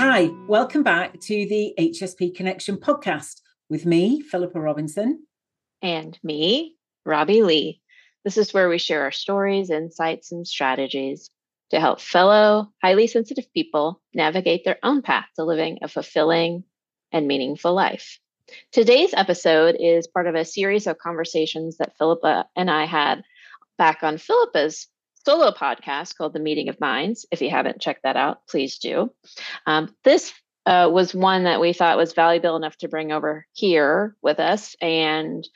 Hi, welcome back to the HSP Connection podcast with me, Philippa Robinson. And me, Robbie Lee. This is where we share our stories, insights, and strategies to help fellow highly sensitive people navigate their own path to living a fulfilling and meaningful life. Today's episode is part of a series of conversations that Philippa and I had back on Philippa's solo podcast called The Meeting of Minds. If you haven't checked that out, please do. Um, this uh, was one that we thought was valuable enough to bring over here with us. And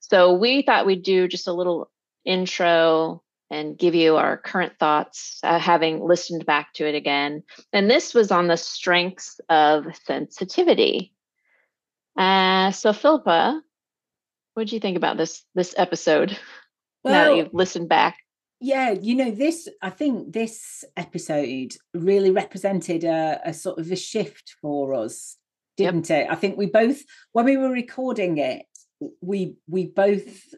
so we thought we'd do just a little intro and give you our current thoughts, uh, having listened back to it again. And this was on the strengths of sensitivity. Uh, so, Philippa, what did you think about this this episode? Well, now that you've listened back. Yeah, you know, this I think this episode really represented a, a sort of a shift for us, didn't yep. it? I think we both when we were recording it, we we both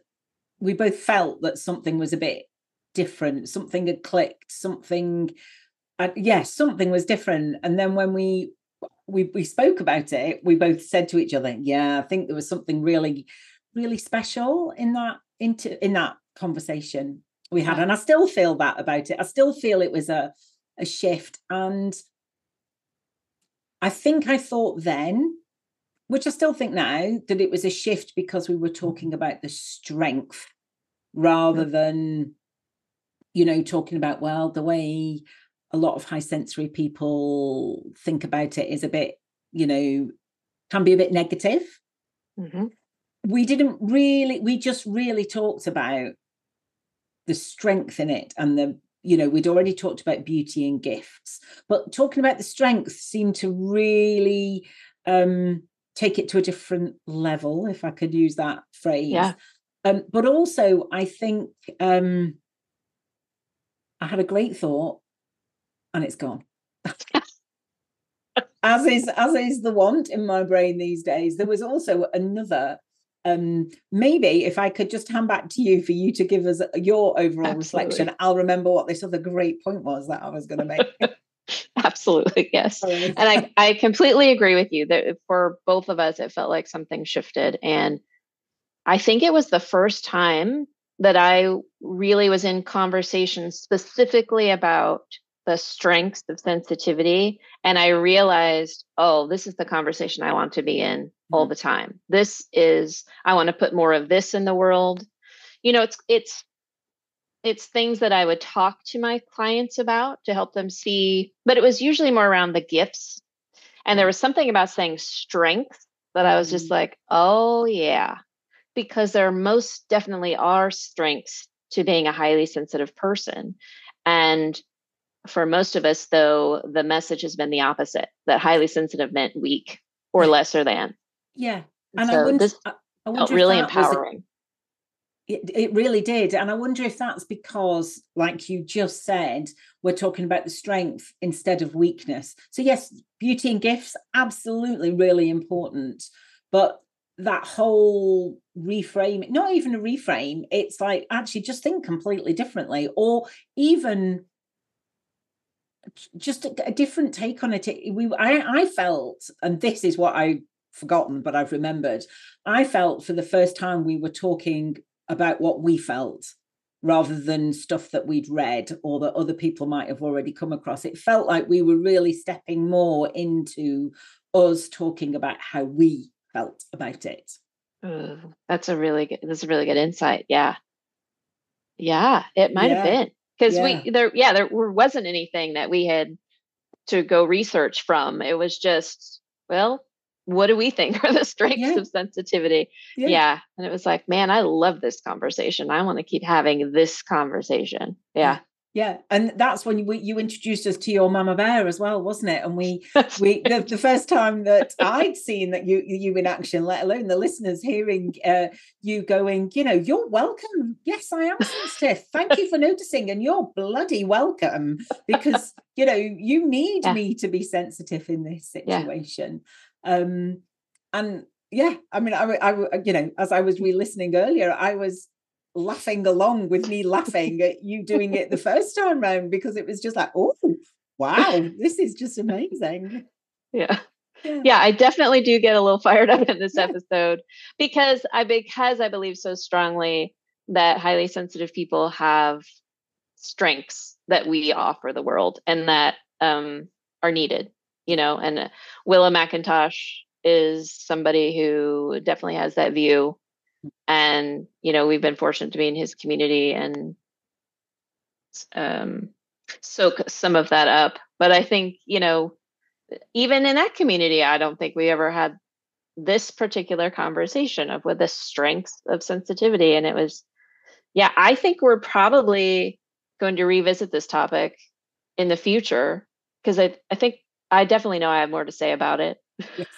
we both felt that something was a bit different something had clicked something uh, yes yeah, something was different and then when we we we spoke about it we both said to each other yeah i think there was something really really special in that into in that conversation we had and i still feel that about it i still feel it was a a shift and i think i thought then which i still think now that it was a shift because we were talking about the strength rather than you know, talking about, well, the way a lot of high sensory people think about it is a bit, you know, can be a bit negative. Mm-hmm. We didn't really, we just really talked about the strength in it and the, you know, we'd already talked about beauty and gifts, but talking about the strength seemed to really um take it to a different level, if I could use that phrase. Yeah. Um, but also I think um I had a great thought and it's gone. as is as is the want in my brain these days. There was also another um maybe if I could just hand back to you for you to give us your overall Absolutely. reflection, I'll remember what this other great point was that I was going to make. Absolutely, yes. And I, I completely agree with you that for both of us, it felt like something shifted. And I think it was the first time that I really was in conversation specifically about the strengths of sensitivity. And I realized, oh, this is the conversation I want to be in mm-hmm. all the time. This is, I want to put more of this in the world. You know, it's, it's, it's things that I would talk to my clients about to help them see, but it was usually more around the gifts. And there was something about saying strength that I was just mm-hmm. like, oh, yeah, because there most definitely are strengths to being a highly sensitive person. And for most of us, though, the message has been the opposite that highly sensitive meant weak or lesser than. Yeah. And so I wonder, this I, I felt really empowering. It, it really did. And I wonder if that's because, like you just said, we're talking about the strength instead of weakness. So, yes, beauty and gifts, absolutely really important. But that whole reframe not even a reframe it's like actually just think completely differently or even just a, a different take on it we I, I felt and this is what i've forgotten but i've remembered i felt for the first time we were talking about what we felt rather than stuff that we'd read or that other people might have already come across it felt like we were really stepping more into us talking about how we felt about it. that's a really good that's a really good insight. Yeah. Yeah, it might yeah. have been. Because yeah. we there yeah, there wasn't anything that we had to go research from. It was just, well, what do we think are the strengths yeah. of sensitivity? Yeah. yeah. And it was like, man, I love this conversation. I want to keep having this conversation. Yeah. Yeah, and that's when you, you introduced us to your mama bear as well, wasn't it? And we we the, the, first time that I'd seen that you you in action, let alone the listeners hearing uh, you going, you know, you're welcome. Yes, I am sensitive. Thank you for noticing, and you're bloody welcome because you know you need yeah. me to be sensitive in this situation. Yeah. Um, and yeah, I mean, I, I you know, as I was re-listening earlier, I was laughing along with me laughing at you doing it the first time round because it was just like, oh, wow, this is just amazing. yeah. yeah. Yeah, I definitely do get a little fired up in this episode because I because I believe so strongly that highly sensitive people have strengths that we offer the world and that um, are needed, you know. And Willa McIntosh is somebody who definitely has that view. And, you know, we've been fortunate to be in his community and um, soak some of that up. But I think, you know, even in that community, I don't think we ever had this particular conversation of with the strengths of sensitivity. And it was, yeah, I think we're probably going to revisit this topic in the future because I, I think I definitely know I have more to say about it. Yes.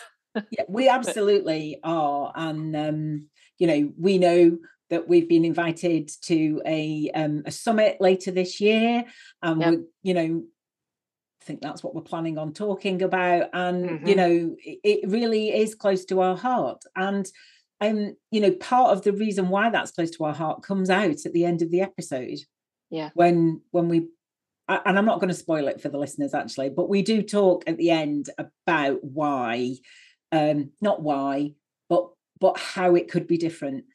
Yeah, we absolutely are. And, um, you know, we know that we've been invited to a um, a summit later this year, and yep. we, you know, I think that's what we're planning on talking about. And mm-hmm. you know, it, it, really is close to our heart. And um, you know, part of the reason why that's close to our heart comes out at the end of the episode. Yeah. When when we and I'm not going to spoil it for the listeners actually, but we do talk at the end about why, um, not why, but how it could be different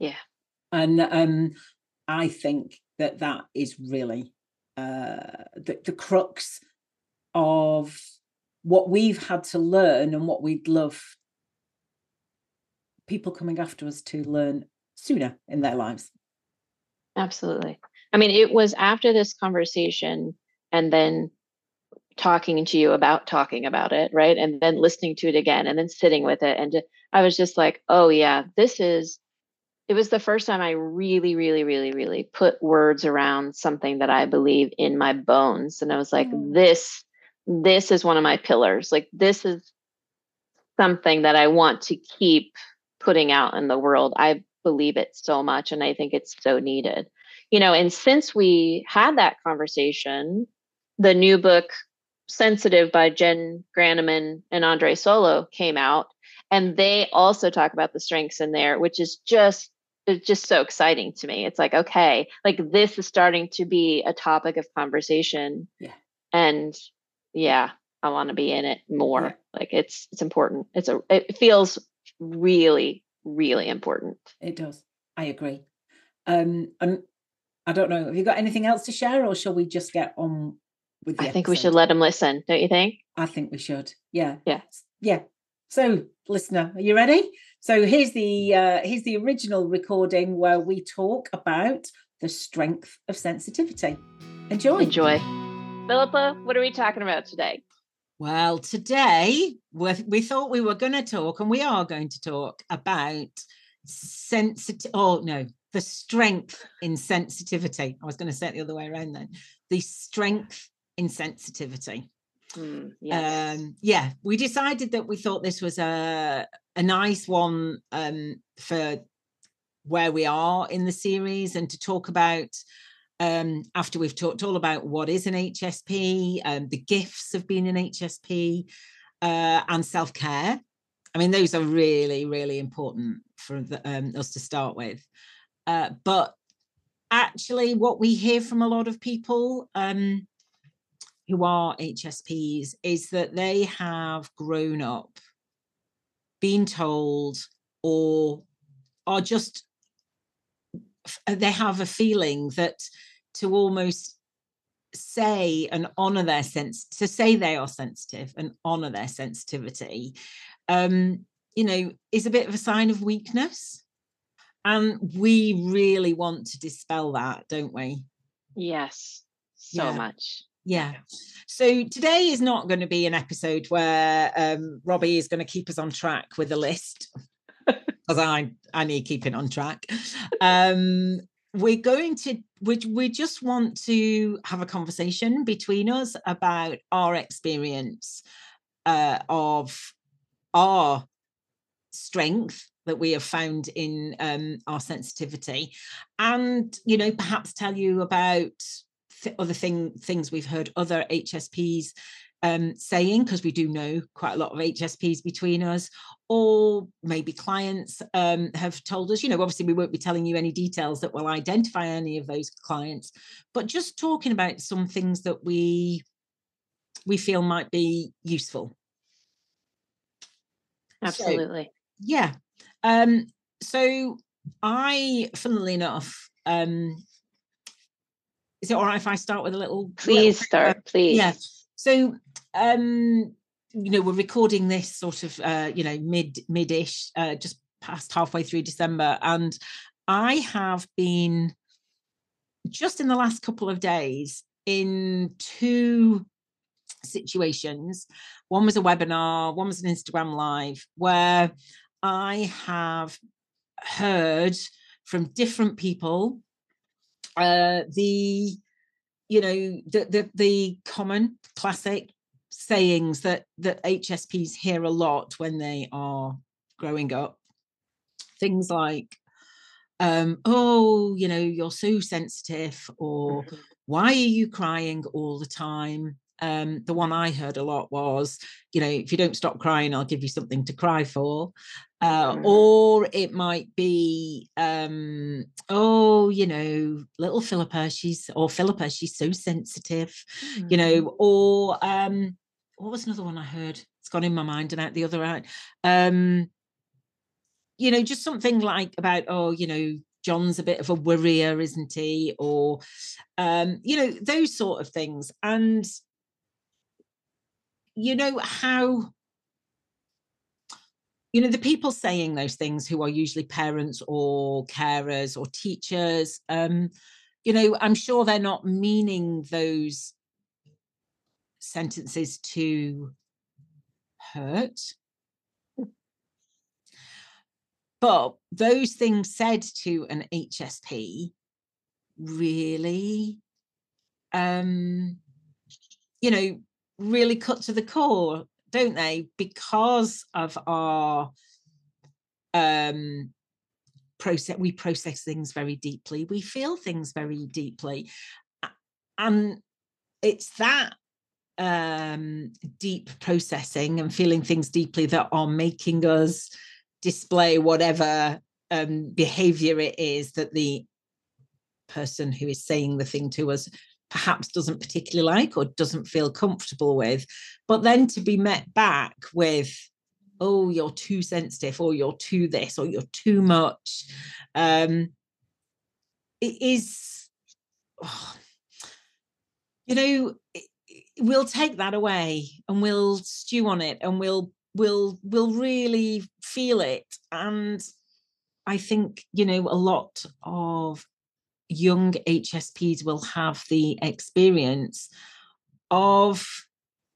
yeah. And um, I think that that is really uh, the, the crux of what we've had to learn and what we'd love people coming after us to learn sooner in their lives. Absolutely. I mean, it was after this conversation and then talking to you about talking about it, right? And then listening to it again and then sitting with it. And I was just like, oh, yeah, this is it was the first time I really, really, really, really put words around something that I believe in my bones. And I was like, mm. this, this is one of my pillars. Like, this is something that I want to keep putting out in the world. I believe it so much and I think it's so needed. You know, and since we had that conversation, the new book, Sensitive by Jenn Granneman and Andre Solo, came out. And they also talk about the strengths in there, which is just it's just so exciting to me. It's like, okay, like this is starting to be a topic of conversation. Yeah. And yeah, I want to be in it more. Yeah. Like it's it's important. It's a it feels really, really important. It does. I agree. Um and I don't know, have you got anything else to share or shall we just get on with I think we should let them listen, don't you think? I think we should. Yeah. Yeah. Yeah. So, listener, are you ready? So here's the uh, here's the original recording where we talk about the strength of sensitivity. Enjoy. Enjoy. Philippa, what are we talking about today? Well, today we thought we were going to talk, and we are going to talk about sensitive. Oh no, the strength in sensitivity. I was going to say it the other way around then. The strength in sensitivity. Mm, yes. um, yeah, we decided that we thought this was a a nice one um, for where we are in the series and to talk about um, after we've talked all about what is an HSP, um, the gifts of being an HSP, uh, and self care. I mean, those are really, really important for the, um, us to start with. Uh, but actually, what we hear from a lot of people um, who are HSPs is that they have grown up being told or are just they have a feeling that to almost say and honor their sense to say they are sensitive and honor their sensitivity um you know is a bit of a sign of weakness. And we really want to dispel that don't we? Yes so yeah. much yeah. So today is not going to be an episode where um, Robbie is going to keep us on track with a list because I I need keeping on track. Um, we're going to we, we just want to have a conversation between us about our experience uh, of our strength that we have found in um, our sensitivity and you know perhaps tell you about th- other thing things we've heard other HSPs um, saying because we do know quite a lot of HSPs between us, or maybe clients um, have told us. You know, obviously we won't be telling you any details that will identify any of those clients, but just talking about some things that we we feel might be useful. absolutely. So, yeah. Um, so I, funnily enough, um, is it all right if I start with a little? Please little, start, please. Yeah. So, um, you know, we're recording this sort of, uh, you know, mid mid-ish, uh, just past halfway through December, and I have been just in the last couple of days in two situations. One was a webinar, one was an Instagram live, where I have heard from different people uh, the you know the, the the common classic sayings that that HSPs hear a lot when they are growing up. Things like, um, "Oh, you know, you're so sensitive," or mm-hmm. "Why are you crying all the time?" Um, the one I heard a lot was, you know, if you don't stop crying, I'll give you something to cry for. Uh, mm. or it might be, um, oh, you know, little Philippa, she's, or Philippa, she's so sensitive, mm. you know, or um, what was another one I heard? It's gone in my mind and out the other eye. Um, you know, just something like about, oh, you know, John's a bit of a worrier, isn't he? Or, um, you know, those sort of things. And you know how you know the people saying those things who are usually parents or carers or teachers um you know i'm sure they're not meaning those sentences to hurt. But those things said to an hsp really um you know really cut to the core, don't they? Because of our um process we process things very deeply we feel things very deeply and it's that um deep processing and feeling things deeply that are making us display whatever um behavior it is that the person who is saying the thing to us perhaps doesn't particularly like or doesn't feel comfortable with. But then to be met back with, oh, you're too sensitive, or you're too this, or you're too much. Um, it is, oh, you know, it, we'll take that away and we'll stew on it and we'll we'll we'll really feel it and i think you know a lot of young HSPs will have the experience of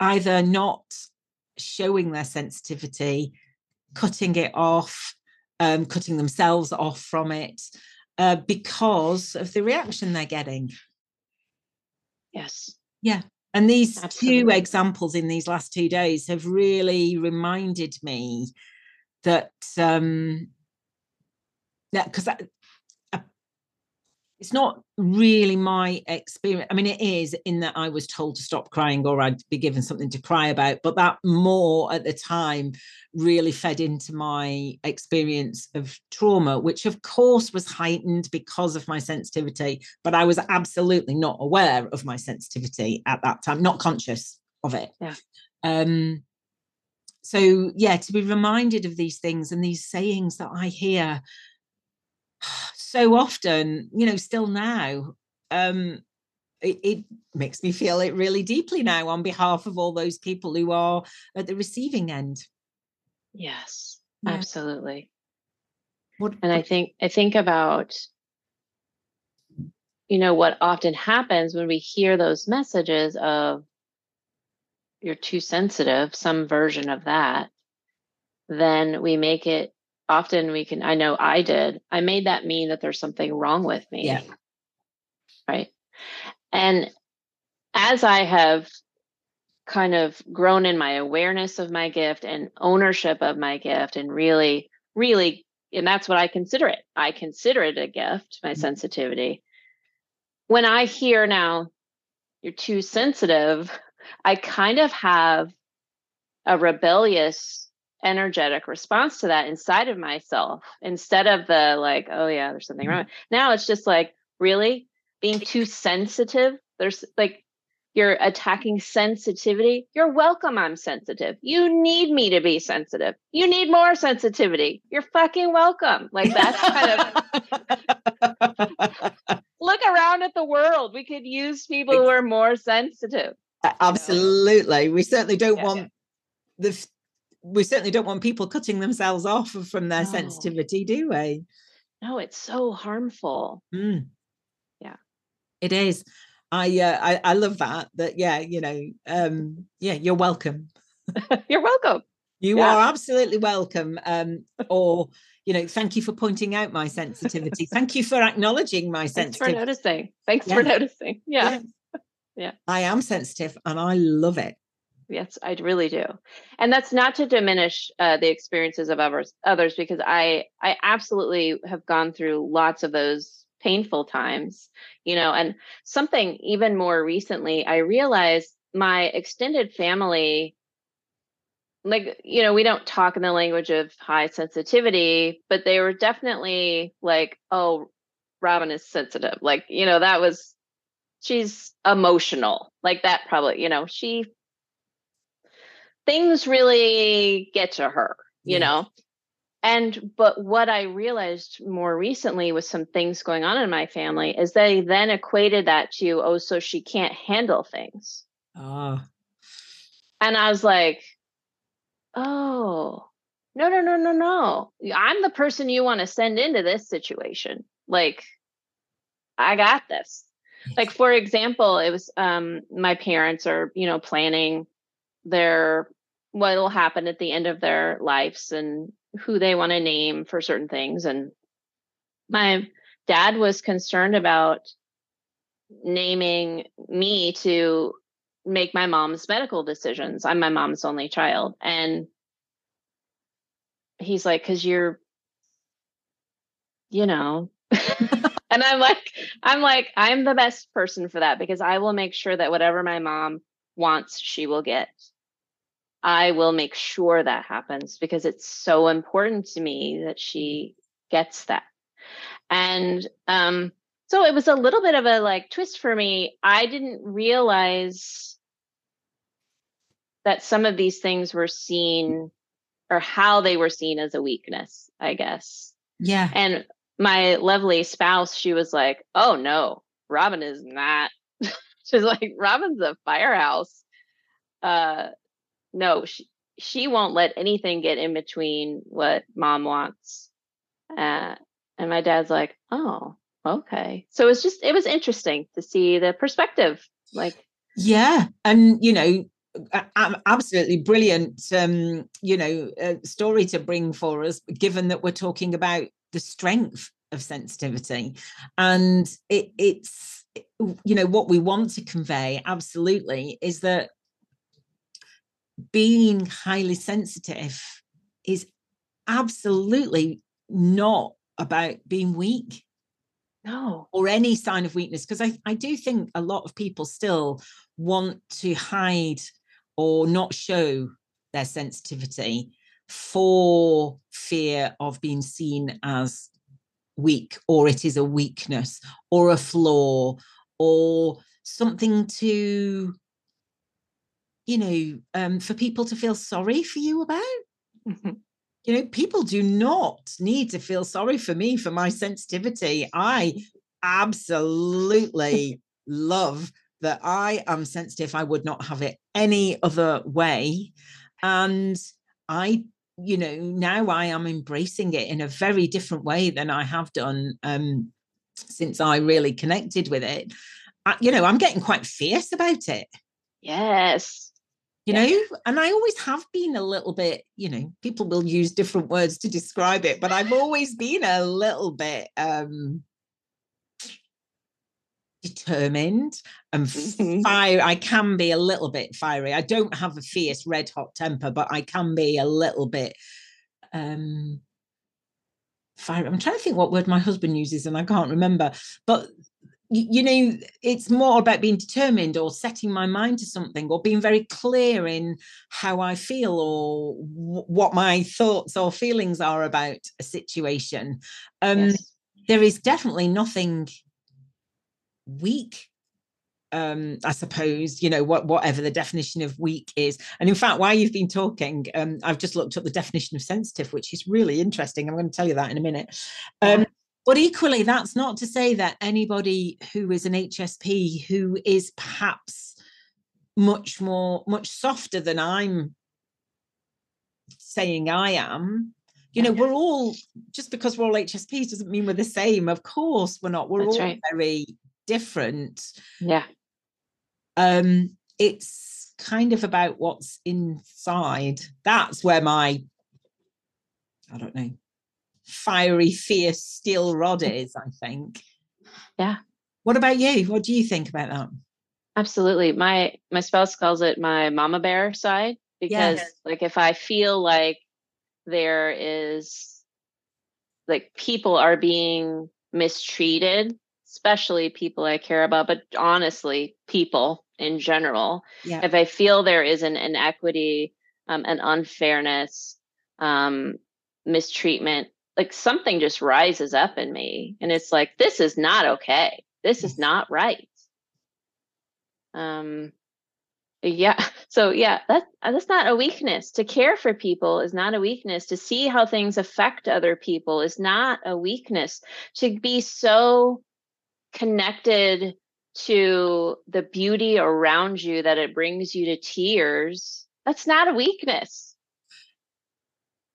either not showing their sensitivity, cutting it off, um, cutting themselves off from it uh, because of the reaction they're getting. Yes. Yeah. And these Absolutely. two examples in these last two days have really reminded me that um, yeah, because it's not really my experience. I mean, it is in that I was told to stop crying or I'd be given something to cry about, but that more at the time really fed into my experience of trauma, which of course was heightened because of my sensitivity, but I was absolutely not aware of my sensitivity at that time, not conscious of it. Yeah. Um, so yeah, to be reminded of these things and these sayings that I hear so often, you know, still now, um, it, it, makes me feel it really deeply now on behalf of all those people who are at the receiving end. Yes, yeah. absolutely. What, and I think I think about you know what often happens when we hear those messages of you're too sensitive, some version of that, then we make it often we can i know i did i made that mean that there's something wrong with me. Yeah. Right. And as i have kind of grown in my awareness of my gift and ownership of my gift and really really and that's what i consider it. I consider it a gift my mm-hmm. sensitivity. When i hear now you're too sensitive i kind of have a rebellious energetic response to that inside of myself instead of the like oh yeah there's something wrong mm-hmm. now it's just like really being too sensitive there's like you're attacking sensitivity. You're welcome. I'm sensitive. You need me to be sensitive. You need more sensitivity. You're fucking welcome. Like that's kind of look around at the world. We could use people who are more sensitive. Absolutely. We certainly don't yeah, want yeah. the we certainly don't want people cutting themselves off from their no. sensitivity, do we? No, it's so harmful. Mm. Yeah. It is. I, uh, I I love that. That yeah, you know, um, yeah, you're welcome. you're welcome. You yeah. are absolutely welcome. Um, or you know, thank you for pointing out my sensitivity. thank you for acknowledging my sensitivity. Thanks for noticing. Thanks yeah. for noticing. Yeah. yeah. yeah. I am sensitive and I love it. Yes, I really do. And that's not to diminish uh, the experiences of others others because I I absolutely have gone through lots of those painful times, you know, and something even more recently, I realized my extended family, like, you know, we don't talk in the language of high sensitivity, but they were definitely like, oh, Robin is sensitive. Like, you know, that was, she's emotional. Like that probably, you know, she, things really get to her, you yeah. know? And but what I realized more recently with some things going on in my family is they then equated that to, oh, so she can't handle things. Ah. And I was like, oh, no, no, no, no, no. I'm the person you want to send into this situation. Like, I got this. Like, for example, it was um my parents are, you know, planning their what will happen at the end of their lives and who they want to name for certain things. And my dad was concerned about naming me to make my mom's medical decisions. I'm my mom's only child. And he's like, because you're, you know, and I'm like, I'm like, I'm the best person for that because I will make sure that whatever my mom wants, she will get. I will make sure that happens because it's so important to me that she gets that. And um, so it was a little bit of a like twist for me. I didn't realize that some of these things were seen or how they were seen as a weakness, I guess. Yeah. And my lovely spouse, she was like, oh no, Robin is not. She's like, Robin's a firehouse. Uh, no, she, she won't let anything get in between what mom wants. Uh, and my dad's like, oh, okay. So it's just, it was interesting to see the perspective. Like, yeah. And, you know, absolutely brilliant um you know uh, story to bring for us given that we're talking about the strength of sensitivity and it, it's you know what we want to convey absolutely is that being highly sensitive is absolutely not about being weak. No. Or any sign of weakness. Because I, I do think a lot of people still want to hide or not show their sensitivity for fear of being seen as weak or it is a weakness or a flaw or something to you know, um, for people to feel sorry for you about. Mm-hmm. You know, people do not need to feel sorry for me for my sensitivity. I absolutely love that I am sensitive. I would not have it any other way. And I, you know, now I am embracing it in a very different way than I have done um, since I really connected with it. I, you know, I'm getting quite fierce about it. Yes you yeah. know and i always have been a little bit you know people will use different words to describe it but i've always been a little bit um determined and mm-hmm. fire i can be a little bit fiery i don't have a fierce red hot temper but i can be a little bit um fire i'm trying to think what word my husband uses and i can't remember but you know it's more about being determined or setting my mind to something or being very clear in how i feel or w- what my thoughts or feelings are about a situation. Um yes. there is definitely nothing weak um i suppose you know what whatever the definition of weak is. And in fact while you've been talking um i've just looked up the definition of sensitive which is really interesting. I'm going to tell you that in a minute. Um but equally that's not to say that anybody who is an hsp who is perhaps much more much softer than i'm saying i am you know we're all just because we're all hsps doesn't mean we're the same. Of course we're not. We're That's all right. very different. Yeah. um it's kind of about what's inside. That's where my i don't know fiery fierce steel rod is i think Yeah. what about you what do you think about that Absolutely. My my spouse calls it my mama bear side because Yes. like if I feel like there is like people are being mistreated, especially people I care about, but honestly, people in general, yeah if I feel there is an inequity, um, an unfairness, um, mistreatment, like something just rises up in me, and it's like this is not okay. This is not right. Um, yeah. So yeah, that uh, that's not a weakness. To care for people is not a weakness. To see how things affect other people is not a weakness. To be so connected to the beauty around you that it brings you to tears, that's not a weakness.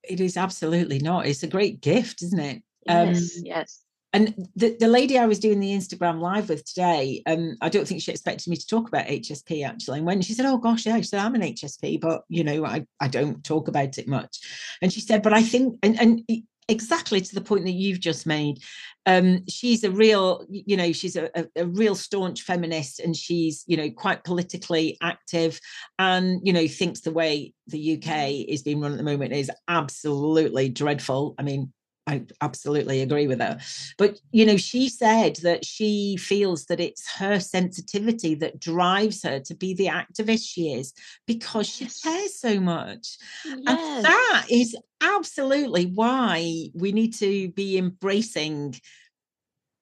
It is absolutely not it's a great gift isn't it Um, Yes, yes. and the, the lady I was doing the Instagram live with today, um, I don't think she expected me to talk about HSP actually. And when she said, Oh gosh, yeah, she said, I'm an HSP, but you know, I, I don't talk about it much. And she said, but I think and, and exactly to the point that you've just made, um, she's a real, you know, she's a, a, a real staunch feminist and she's, you know, quite politically active and, you know, thinks the way the UK is being run at the moment is absolutely dreadful. I mean, I absolutely agree with her. But you know, she said that she feels that it's her sensitivity that drives her to be the activist she is because she Yes. cares so much. And that is absolutely why we need to be embracing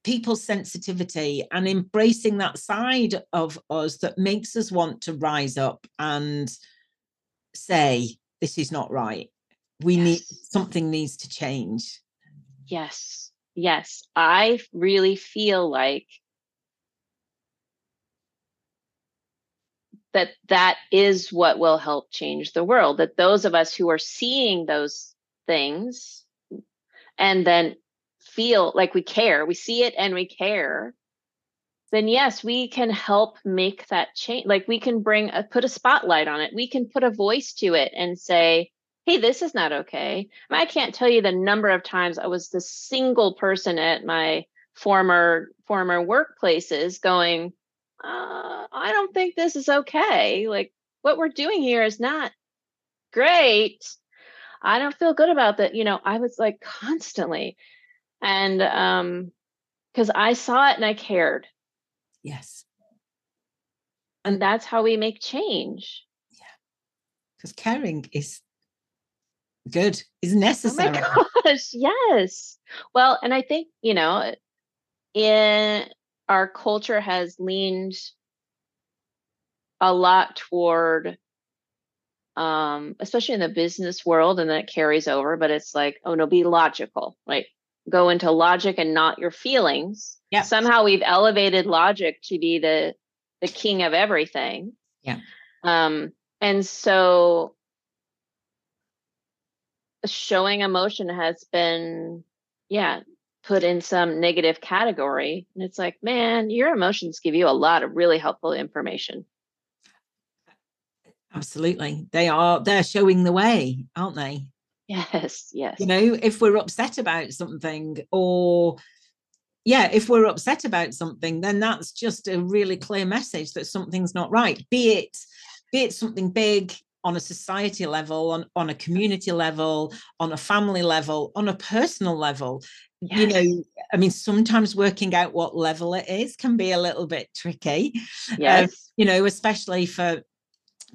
people's sensitivity and embracing that side of us that makes us want to rise up and say, this is not right. We need something needs to change. Yes. Yes. I really feel like that that is what will help change the world that those of us who are seeing those things and then feel like we care we see it and we care then yes we can help make that change like we can bring a, put a spotlight on it we can put a voice to it and say hey this is not okay. I, mean, I can't tell you the number of times i was the single person at my former former workplaces going uh, i don't think this is okay. Like what we're doing here is not great. I don't feel good about that. You know i was like constantly and um because i saw it and i cared. Yes. and that's how we make change. Yeah. Because caring is good, is necessary. Oh my gosh, yes. Well, and I think, you know, in our culture has leaned a lot toward um especially in the business world and that carries over but it's like oh no be logical like go into logic and not your feelings Yeah. somehow we've elevated logic to be the the king of everything Yeah. um and so showing emotion has been yeah put in some negative category and it's like man your emotions give you a lot of really helpful information Absolutely. They are, they're showing the way, aren't they? yes yes You know, if we're upset about something or yeah, if we're upset about something, then that's just a really clear message that something's not right. Be it, be it something big on a society level, on, on a community level, on a family level, on a personal level. You know, I mean, sometimes working out what level it is can be a little bit tricky. yes you know, especially for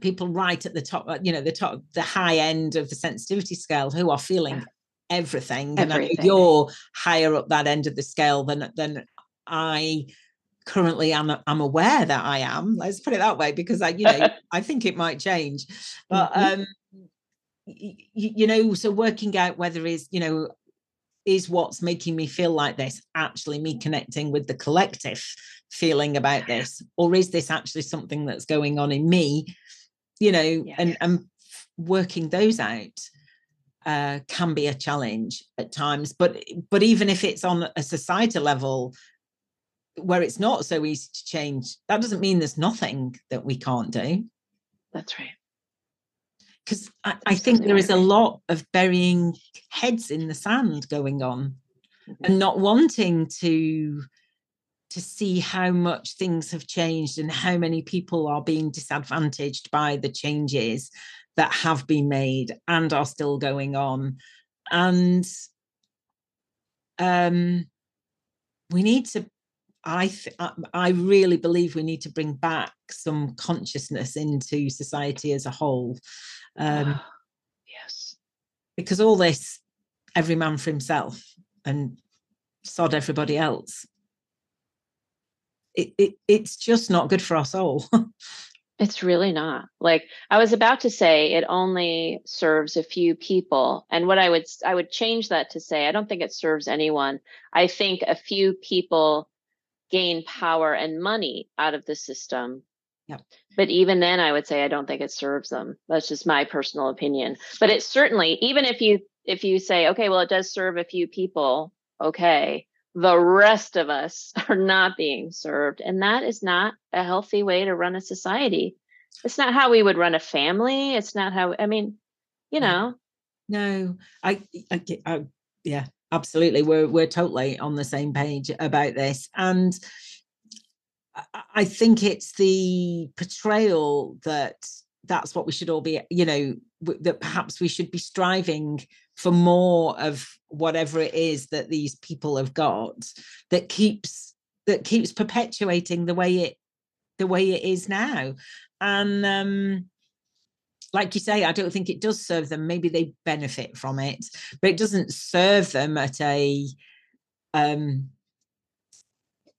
people right at the top, uh, you know, the top, the high end of the sensitivity scale who are feeling Yeah. everything. And I Everything. you're higher up that end of the scale than than I currently I'm I'm aware that I am. Let's put it that way, because I, you know, I think it might change. But mm-hmm. um, you, you know, so working out whether is, you know, is what's making me feel like this actually me connecting with the collective feeling about this, or is this actually something that's going on in me? You know, yeah. and and working those out uh, can be a challenge at times. But but even if it's on a societal level, where it's not so easy to change, that doesn't mean there's nothing that we can't do. That's right. Because I, I, think there is a lot of burying heads in the sand going on mm-hmm. and not wanting to to see how much things have changed and how many people are being disadvantaged by the changes that have been made and are still going on and um we need to I th- I really believe we need to bring back some consciousness into society as a whole. Um, yes, because all this, every man for himself, and sod everybody else. It, it it's just not good for our soul. It's really not. Like I was about to say it only serves a few people. And what I would I would change that to say I don't think it serves anyone. I think a few people gain power and money out of the system. Yep. But even then I would say I don't think it serves them. That's just my personal opinion. But it certainly even if you if you say okay, well it does serve a few people, okay the rest of us are not being served. And that is not a healthy way to run a society. It's not how we would run a family. It's not how, I mean, you know. No, I, I, I yeah, absolutely. We're, we're totally on the same page about this. And I think it's the portrayal that that's what we should all be, you know, that perhaps we should be striving for more of whatever it is that these people have got that keeps that keeps perpetuating the way it the way it is now and um like you say i don't think it does serve them maybe they benefit from it but it doesn't serve them at a um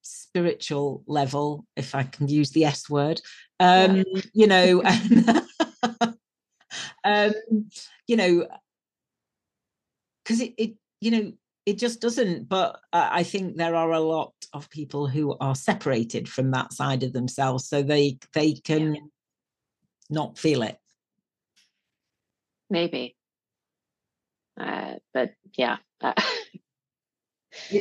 spiritual level if i can use the s word um yeah. you know um you know because it, it you know it just doesn't but i think there are a lot of people who are separated from that side of themselves so they they can yeah. not feel it maybe. Uh, but yeah uh,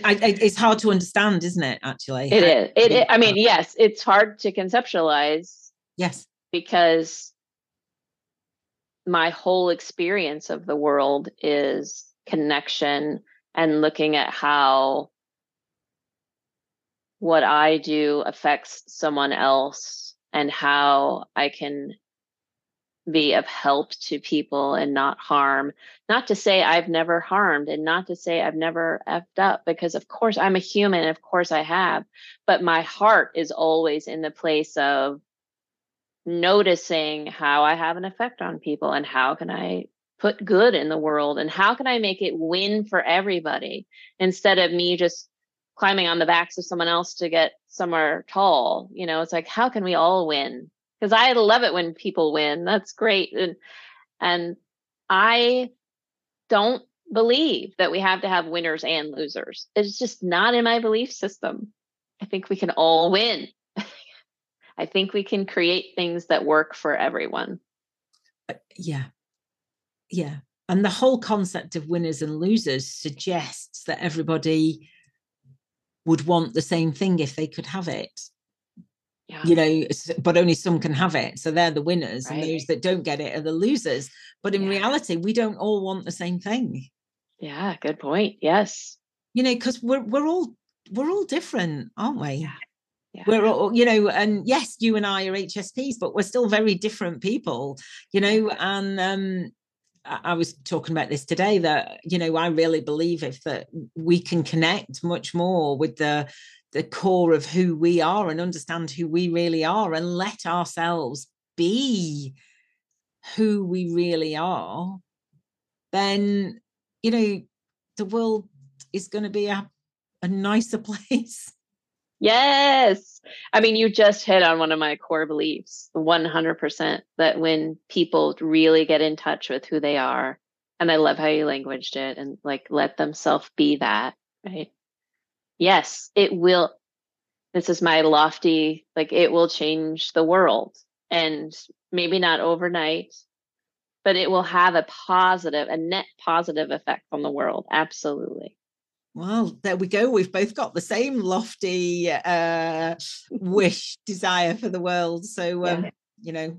I, I, it's hard to understand isn't it actually? It is. It, it i mean yes it's hard to conceptualize yes. because my whole experience of the world is connection and looking at how what I do affects someone else and how I can be of help to people and not harm. Not to say I've never harmed and not to say I've never effed up, because of course I'm a human, of course I have, but my heart is always in the place of noticing how I have an effect on people and how can I put good in the world and how can I make it win for everybody instead of me just climbing on the backs of someone else to get somewhere tall. You know, it's like how can we all win? Because I love it when people win. That's great. And and I don't believe that we have to have winners and losers. It's just not in my belief system. I think we can all win. I think we can create things that work for everyone. Uh, yeah, yeah and the whole concept of winners and losers suggests that everybody would want the same thing if they could have it yeah. you know but only some can have it so they're the winners right. and those that don't get it are the losers but in yeah. reality we don't all want the same thing yeah good point yes you know because we're we're all we're all different aren't we yeah. Yeah. We're all, you know, and yes, you and I are HSPs, but we're still very different people, you know, and um, I was talking about this today that you know I really believe if that we can connect much more with the the core of who we are and understand who we really are and let ourselves be who we really are then you know the world is going to be a, a nicer place Yes. I mean, you just hit on one of my core beliefs 100% that when people really get in touch with who they are, and I love how you languaged it and like let themselves be that, right? Yes, it will. This is my lofty, like, it will change the world. And maybe not overnight, but it will have a positive, a net positive effect on the world. Absolutely. Well, there we go. We've both got the same lofty uh, wish, desire for the world. So, um, yeah. you know,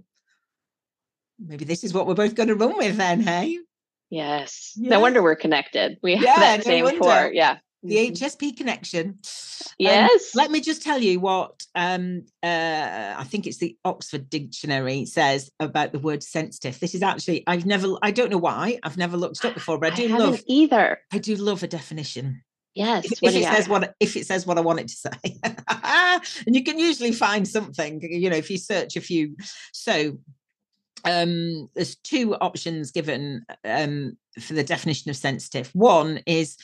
maybe this is what we're both going to run with then, hey? Yes. No wonder we're connected. We have yeah, that no same wonder. core. Yeah. The mm-hmm. HSP connection. Yes. Um, let me just tell you what um, uh, I think it's the Oxford Dictionary says about the word sensitive. This is actually I've never I don't know why I've never looked it up before, but I do I love either. I do love a definition. Yes. If, if it says what if it says what I want it to say, and you can usually find something. You know, if you search a few. So um, there's two options given um, for the definition of sensitive. One is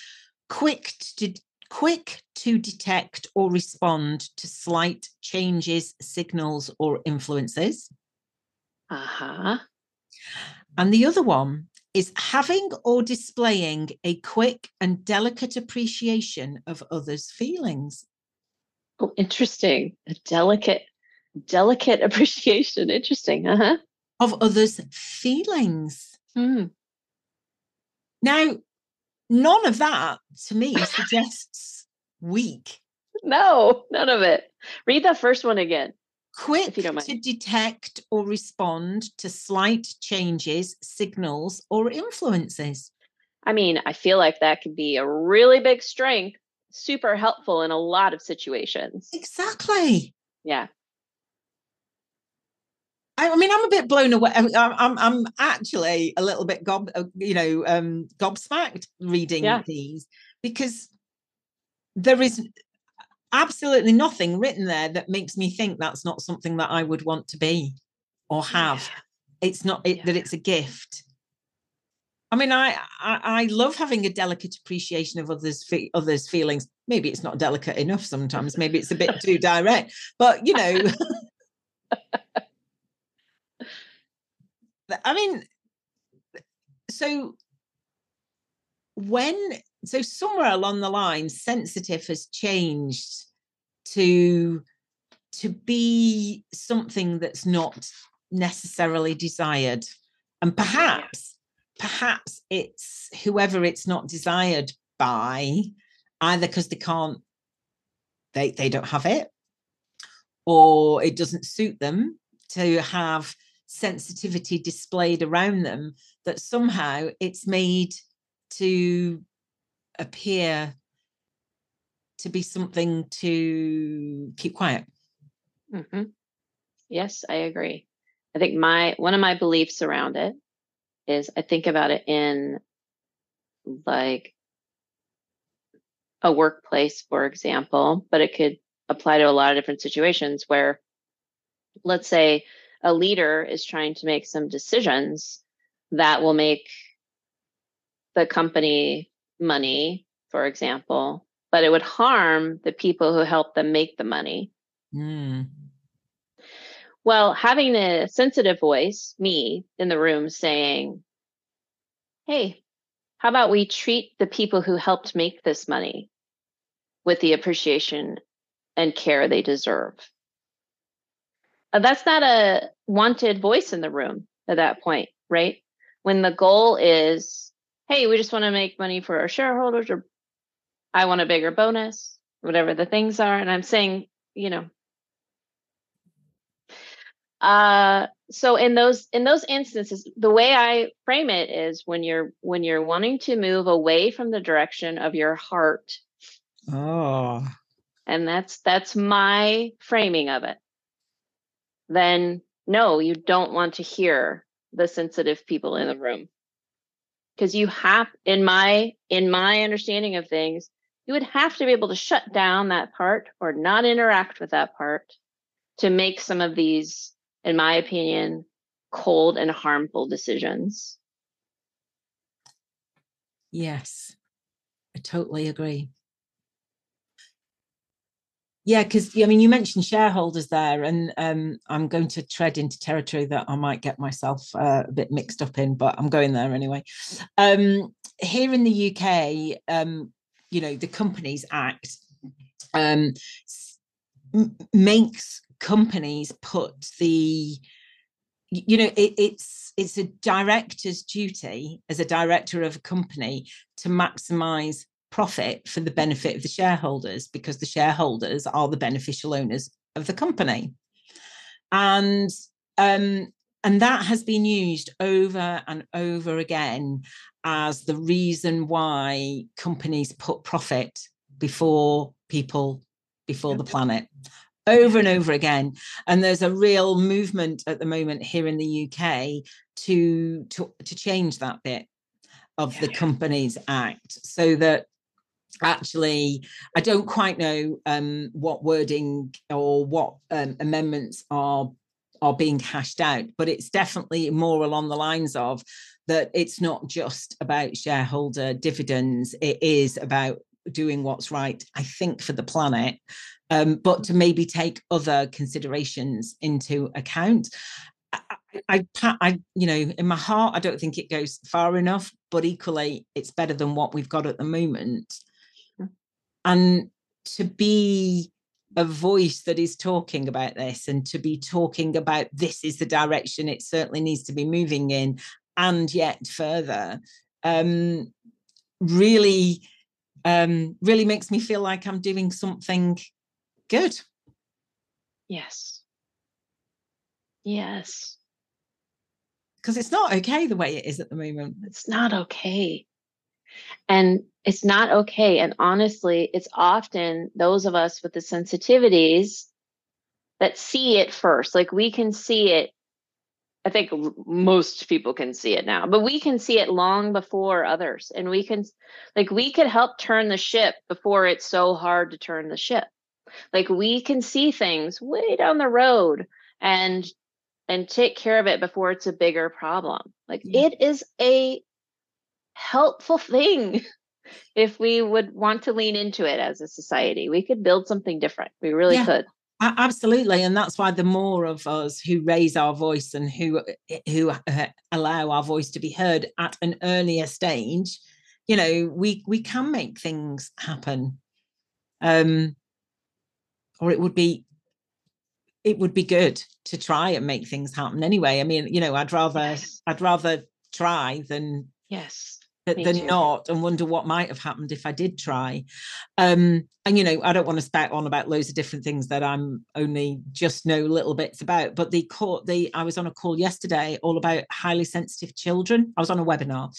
quick to quick to detect or respond to slight changes, signals, or influences. Uh-huh. And the other one is having or displaying a quick and delicate appreciation of others' feelings. Oh, interesting. A delicate, delicate appreciation. Interesting. Uh-huh of others' feelings. Hmm. Now, none of that to me suggests weak. No, none of it. Read the first one again. Quick to detect or respond to slight changes, signals, or influences. I mean, I feel like that could be a really big strength, super helpful in a lot of situations. Exactly. Yeah. I, mean, I'm a bit blown away. I'm, I'm, I'm actually a little bit gob, uh, you know, um, gobsmacked reading yeah. these because there is absolutely nothing written there that makes me think that's not something that I would want to be or have. Yeah. It's not it, yeah. that it's a gift. I mean, I, I, I love having a delicate appreciation of others fe- others' feelings. Maybe it's not delicate enough sometimes. Maybe it's a bit too direct. But you know. I mean, so when so somewhere along the line, sensitive has changed to to be something that's not necessarily desired, and perhaps perhaps it's whoever it's not desired by, either because they can't they they don't have it, or it doesn't suit them to have sensitivity displayed around them that somehow it's made to appear to be something to keep quiet. Mm-hmm. Yes, I agree. I think my one of my beliefs around it is I think about it in like a workplace, for example, but it could apply to a lot of different situations where, let's say, a leader is trying to make some decisions that will make the company money, for example, but it would harm the people who help them make the money. Mm. Well, having a sensitive voice, me in the room saying, hey, how about we treat the people who helped make this money with the appreciation and care they deserve? Uh, that's not a wanted voice in the room at that point, right? When the goal is, hey, we just want to make money for our shareholders, or I want a bigger bonus, whatever the things are. And I'm saying, you know, uh, so in those in those instances, the way I frame it is when you're when you're wanting to move away from the direction of your heart. Oh. And that's that's my framing of it then no, you don't want to hear the sensitive people in the mm. room. Because you have in my in my understanding of things, you would have to be able to shut down that part or not interact with that part to make some of these, in my opinion, cold and harmful decisions. Yes, I totally agree. Yeah, because I mean, you mentioned shareholders there, and um, I'm going to tread into territory that I might get myself uh, a bit mixed up in, but I'm going there anyway. Um, here in the UK, um, you know, the Companies Act um, makes companies put the, you know, it, it's it's a director's duty as a director of a company to maximize profit for the benefit of the shareholders because the shareholders are the beneficial owners of the company. And um, and that has been used over and over again as the reason why companies put profit before people, before the planet, over and over again. And there's a real movement at the moment here in the UK to to, to change that bit of the Companies Act so that actually i don't quite know um, what wording or what um, amendments are are being hashed out but it's definitely more along the lines of that it's not just about shareholder dividends it is about doing what's right i think for the planet um, but to maybe take other considerations into account. I, I, I, you know, in my heart, I don't think it goes far enough, but equally, it's better than what we've got at the moment and to be a voice that is talking about this and to be talking about this is the direction it certainly needs to be moving in and yet further um, really um, really makes me feel like i'm doing something good. Yes. Yes. Because it's not okay the way it is at the moment. It's not okay and it's not okay. And honestly, it's often those of us with the sensitivities that see it first. Like we can see it. I think most people can see it now, but we can see it long before others. And we can, like, we could help turn the ship before it's so hard to turn the ship. Like, we can see things way down the road and and take care of it before it's a bigger problem. Like, yeah. it is a helpful thing if we would want to lean into it as a society. We could build something different. We really yeah. could absolutely and that's why the more of us who raise our voice and who who uh, allow our voice to be heard at an earlier stage you know we we can make things happen um or it would be it would be good to try and make things happen anyway i mean you know i'd rather yes. i'd rather try than yes than not and wonder what might have happened if I did try. Um, and you know, I don't want to spout on about loads of different things that I'm only just know little bits about. But the court, the I was on a call yesterday all about highly sensitive children. I was on a webinar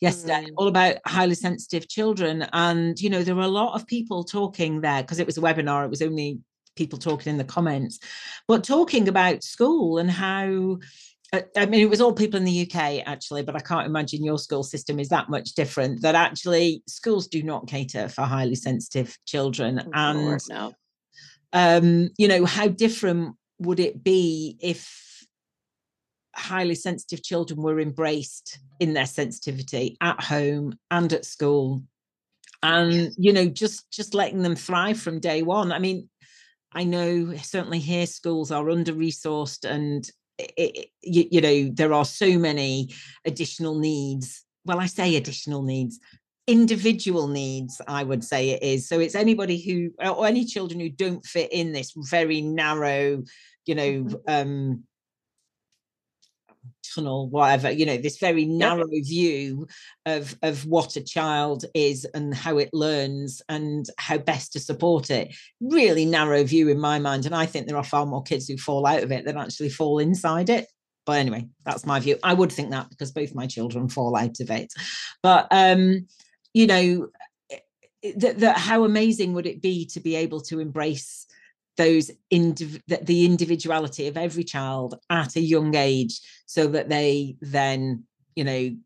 yesterday mm. all about highly sensitive children, and you know, there were a lot of people talking there because it was a webinar. It was only people talking in the comments, but talking about school and how I mean, it was all people in the UK actually, but I can't imagine your school system is that much different. That actually schools do not cater for highly sensitive children, oh, and Lord, no. um, you know how different would it be if highly sensitive children were embraced in their sensitivity at home and at school, and you know just just letting them thrive from day one. I mean, I know certainly here schools are under resourced and it, you, you know there are so many additional needs well i say additional needs individual needs i would say it is so it's anybody who or any children who don't fit in this very narrow you know mm-hmm. um tunnel whatever you know this very narrow yep. view of of what a child is and how it learns and how best to support it. Really narrow view in my mind and i think there are far more kids who fall out of it than actually fall inside it. But anyway that's my view. I would think that because both my children fall out of it. But um you know that, that how amazing would it be to be able to embrace those indiv- the individuality of every child at a young age so that they then you know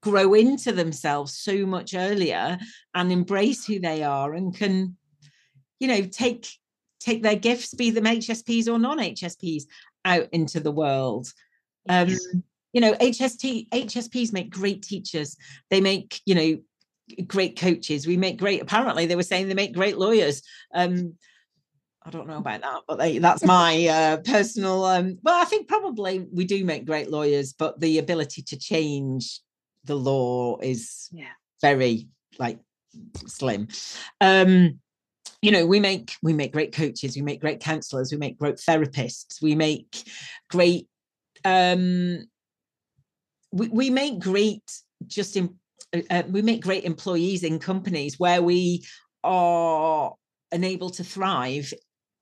grow into themselves so much earlier and embrace who they are and can you know take take their gifts be them hsps or non-hsps out into the world. Um you know hst hsps make great teachers. They make you know great coaches. We make great apparently they were saying they make great lawyers. Um I don't know about that, but that's my uh, personal. Um, well, I think probably we do make great lawyers, but the ability to change the law is yeah. very like slim. Um, you know, we make we make great coaches, we make great counselors, we make great therapists, we make great. Um, we we make great just in. Uh, uh we make great employees in companies where we are unable to thrive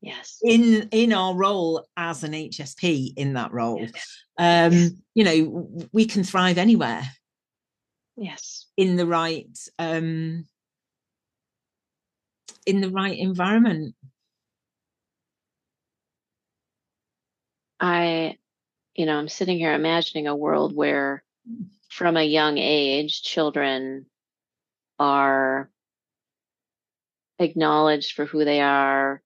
yes. in in our role as an hsp in that role yes. um you know we can thrive anywhere. Yes. In the right um in the right environment. I you know i'm sitting here imagining a world where from a young age children are acknowledged for who they are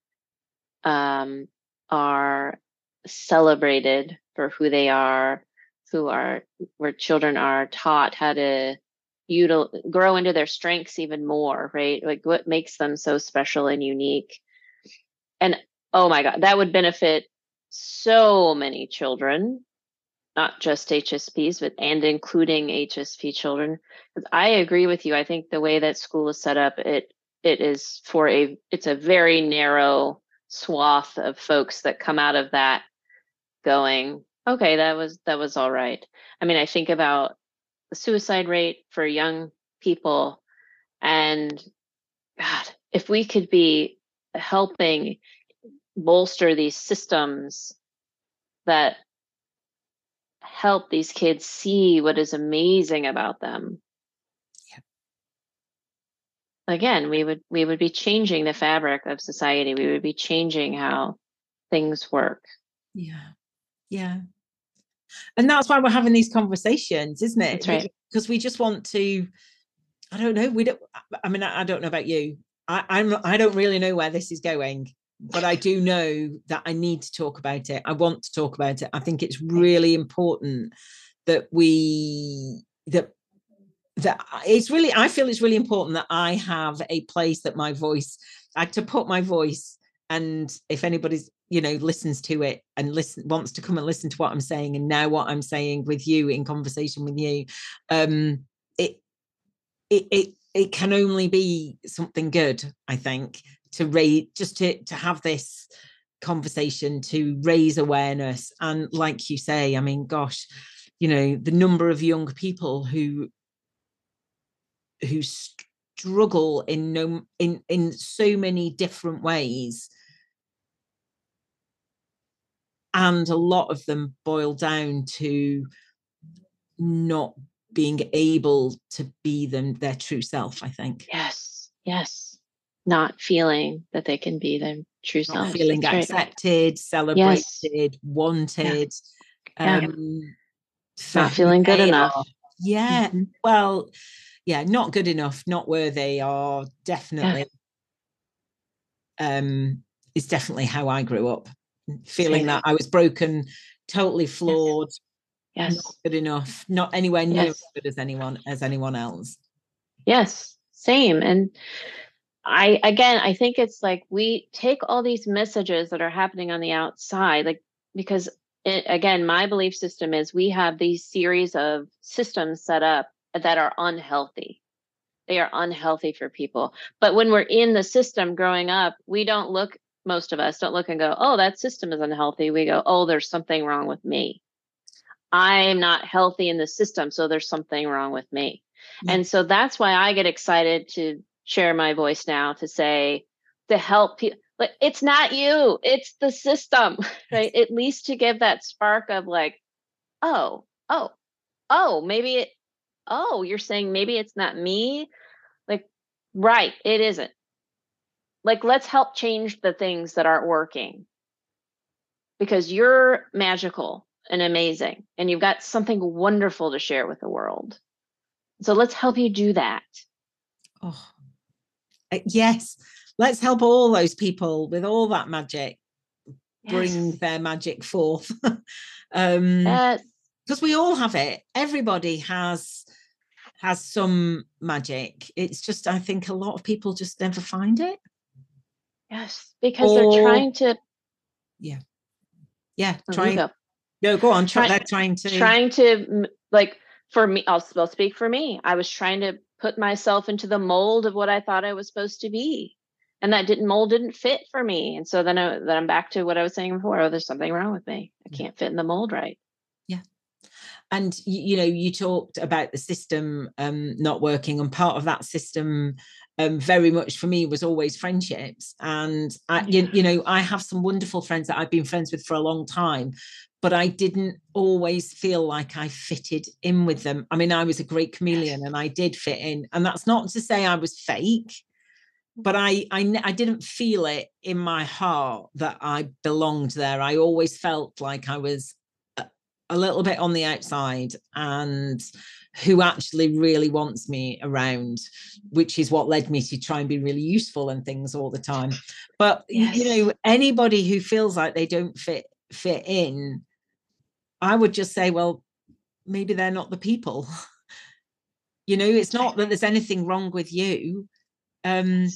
um, are celebrated for who they are, who are where children are taught how to util- grow into their strengths even more, right? Like what makes them so special and unique. And oh my God, that would benefit so many children, not just HSPs, but and including HSP children. I agree with you. I think the way that school is set up, it it is for a it's a very narrow swath of folks that come out of that going okay that was that was all right. I mean i think about the suicide rate for young people and god if we could be helping bolster these systems that help these kids see what is amazing about them again we would we would be changing the fabric of society. We would be changing how things work. Yeah. Yeah. And that's why we're having these conversations isn't it? That's right. because we just want to i don't know we don't i mean i, I don't know about you. I, i'm i don't really know where this is going but i do know that i need to talk about it. I want to talk about it. I think it's really important that we that that it's really i feel it's really important that i have a place that my voice I to put my voice and if anybody's you know listens to it and listen wants to come and listen to what i'm saying and now what i'm saying with you in conversation with you um it it it, it can only be something good i think to raise just to to have this conversation to raise awareness. And like you say i mean gosh you know the number of young people who who struggle in no in in so many different ways and a lot of them boil down to not being able to be them their true self i think yes yes not feeling that they can be their true not self feeling That's accepted right. celebrated yes. wanted yeah. um yeah. not feeling good enough yeah mm-hmm. well yeah not good enough not worthy are definitely yeah. um is definitely how i grew up feeling that i was broken totally flawed yes. not good enough not anywhere near yes. as good as anyone as anyone else yes same and i again i think it's like we take all these messages that are happening on the outside like because it, again my belief system is we have these series of systems set up that are unhealthy. They are unhealthy for people. But when we're in the system growing up, we don't look, most of us don't look and go, oh, that system is unhealthy. We go, oh, there's something wrong with me. I'm not healthy in the system, so there's something wrong with me. Mm-hmm. And so that's why I get excited to share my voice now to say, to help people. Like, it's not you, it's the system, right? At least to give that spark of like, oh, oh, oh, maybe it oh, you're saying maybe it's not me? Like, right, it isn't. Like, let's help change the things that aren't working because you're magical and amazing and you've got something wonderful to share with the world. So let's help you do that. Oh, yes. Let's help all those people with all that magic yes. bring their magic forth. um, yes because we all have it everybody has has some magic it's just i think a lot of people just never find it Yes, because or, they're trying to. Yeah. Yeah. Oh, trying. Go. No, go on. Try, they're trying to. Trying to like for me. I'll, I'll speak for me. I was trying to put myself into the mold of what I thought I was supposed to be, and that didn't mold didn't fit for me. And so then, I, then I'm back to what I was saying before. Oh, there's something wrong with me. I can't fit in the mold right and you, you know you talked about the system um, not working and part of that system um, very much for me was always friendships and I, you, you know i have some wonderful friends that i've been friends with for a long time but i didn't always feel like i fitted in with them. I mean i was a great chameleon and i did fit in and that's not to say i was fake but I, I i didn't feel it in my heart that i belonged there. I always felt like i was a little bit on the outside and who actually really wants me around which is what led me to try and be really useful and things all the time. But yes. you know anybody who feels like they don't fit fit in i would just say well maybe they're not the people. You know it's not that there's anything wrong with you. Um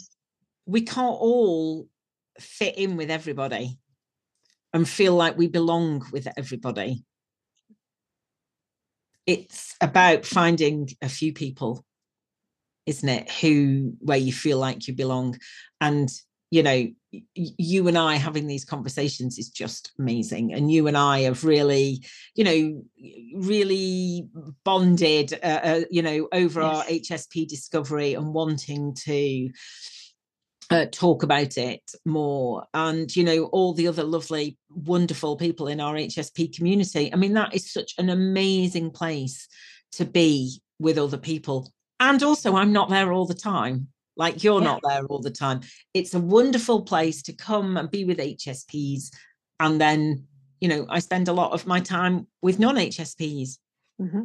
we can't all fit in with everybody and feel like we belong with everybody it's about finding a few people isn't it who where you feel like you belong and you know you and i having these conversations is just amazing and you and i have really you know really bonded uh, uh, you know over yes. our hsp discovery and wanting to uh, talk about it more and you know all the other lovely wonderful people in our hsp community. I mean that is such an amazing place to be with other people. And also i'm not there all the time. Like you're yeah. not there all the time. It's a wonderful place to come and be with hsps and then you know i spend a lot of my time with non-hsps mm-hmm.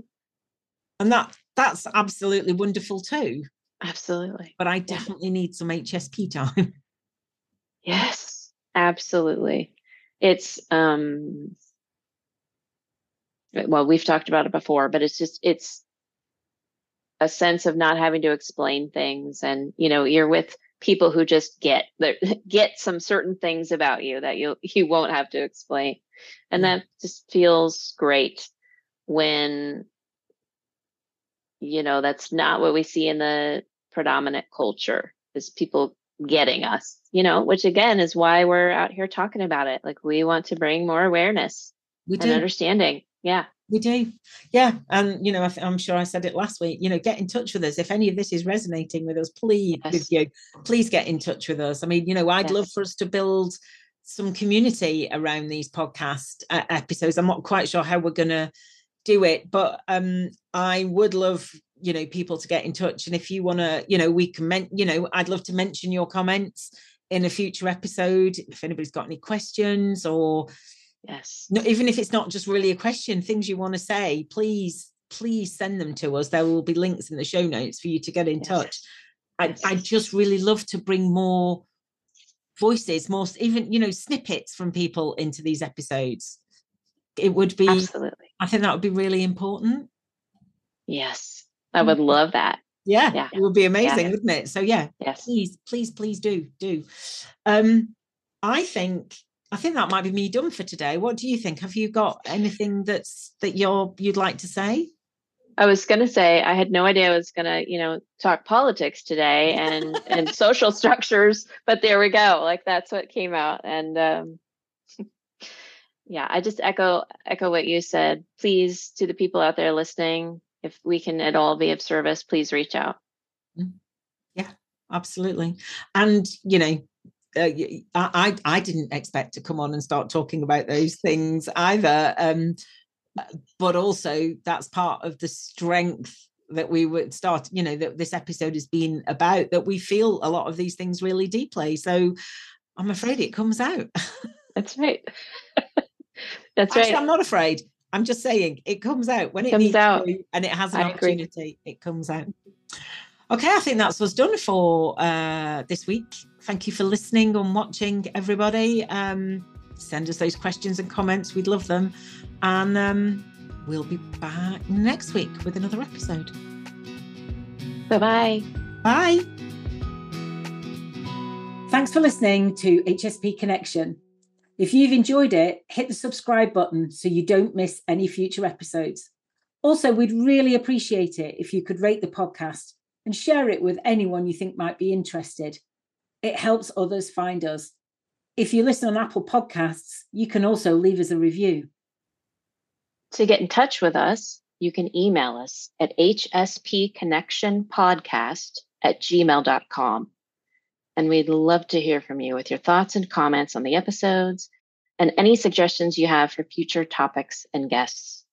and that that's absolutely wonderful too Absolutely. But I definitely yeah. need some HSP time. Yes, absolutely. It's um well, we've talked about it before, but it's just it's a sense of not having to explain things and you know, you're with people who just get get some certain things about you that you you won't have to explain. And that just feels great when you know that's not what we see in the predominant culture is people getting us you know which again is why we're out here talking about it. Like we want to bring more awareness we and do. understanding. Yeah. We do. Yeah and you know I am sure i said it last week you know get in touch with us. If any of this is resonating with us please yes. with you please get in touch with us. I mean you know i'd yes. love for us to build some community around these podcast uh, episodes. I'm not quite sure how we're going to do it but um i would love you know people to get in touch and if you want to you know we can men- you know i'd love to mention your comments in a future episode if anybody's got any questions or yes. no, even if it's not just really a question things you want to say please please send them to us. There will be links in the show notes for you to get in yes. touch. I, I just really love to bring more voices more even you know snippets from people into these episodes. It would be absolutely. I think that would be really important. Yes I would love that. Yeah, yeah. it would be amazing, yeah. wouldn't it? So yeah, yes. please, please, please do do. Um, I think I think that might be me done for today. What do you think? Have you got anything that's that you're you'd like to say? I was gonna say I had no idea I was gonna, you know, talk politics today and and social structures, but there we go. Like that's what came out. And um yeah, I just echo echo what you said. Please to the people out there listening, if we can at all be of service, please reach out. Mm. Yeah, absolutely. And, you know, uh, I I didn't expect to come on and start talking about those things either. Um, uh, but also that's part of the strength that we would start. You know that this episode has been about that we feel a lot of these things really deeply. So I'm afraid it comes out. That's right. that's Actually, right. I'm not afraid. I'm just saying it comes out when it, it comes out to, and it has an I opportunity. Agree. It comes out. Okay, I think that's what's done for uh, this week. Thank you for listening and watching, everybody. Um, send us those questions and comments. We'd love them. And um, we'll be back next week with another episode. Bye-bye. Bye. Thanks for listening to HSP Connection. If you've enjoyed it, hit the subscribe button so you don't miss any future episodes. Also, we'd really appreciate it if you could rate the podcast and share it with anyone you think might be interested. It helps others find us. If you listen on Apple Podcasts, you can also leave us a review. To get in touch with us, you can email us at hspconnectionpodcast at gmail.com. And we'd love to hear from you with your thoughts and comments on the episodes and any suggestions you have for future topics and guests.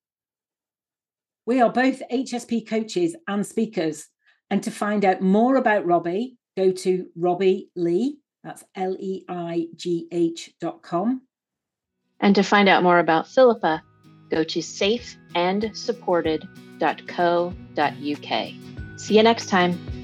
We are both HSP coaches and speakers. And to find out more about Robbie, go to Robbie Leigh, that's L E I G H dot com. And to find out more about Philippa, go to safeandsupported.co.uk. See you next time.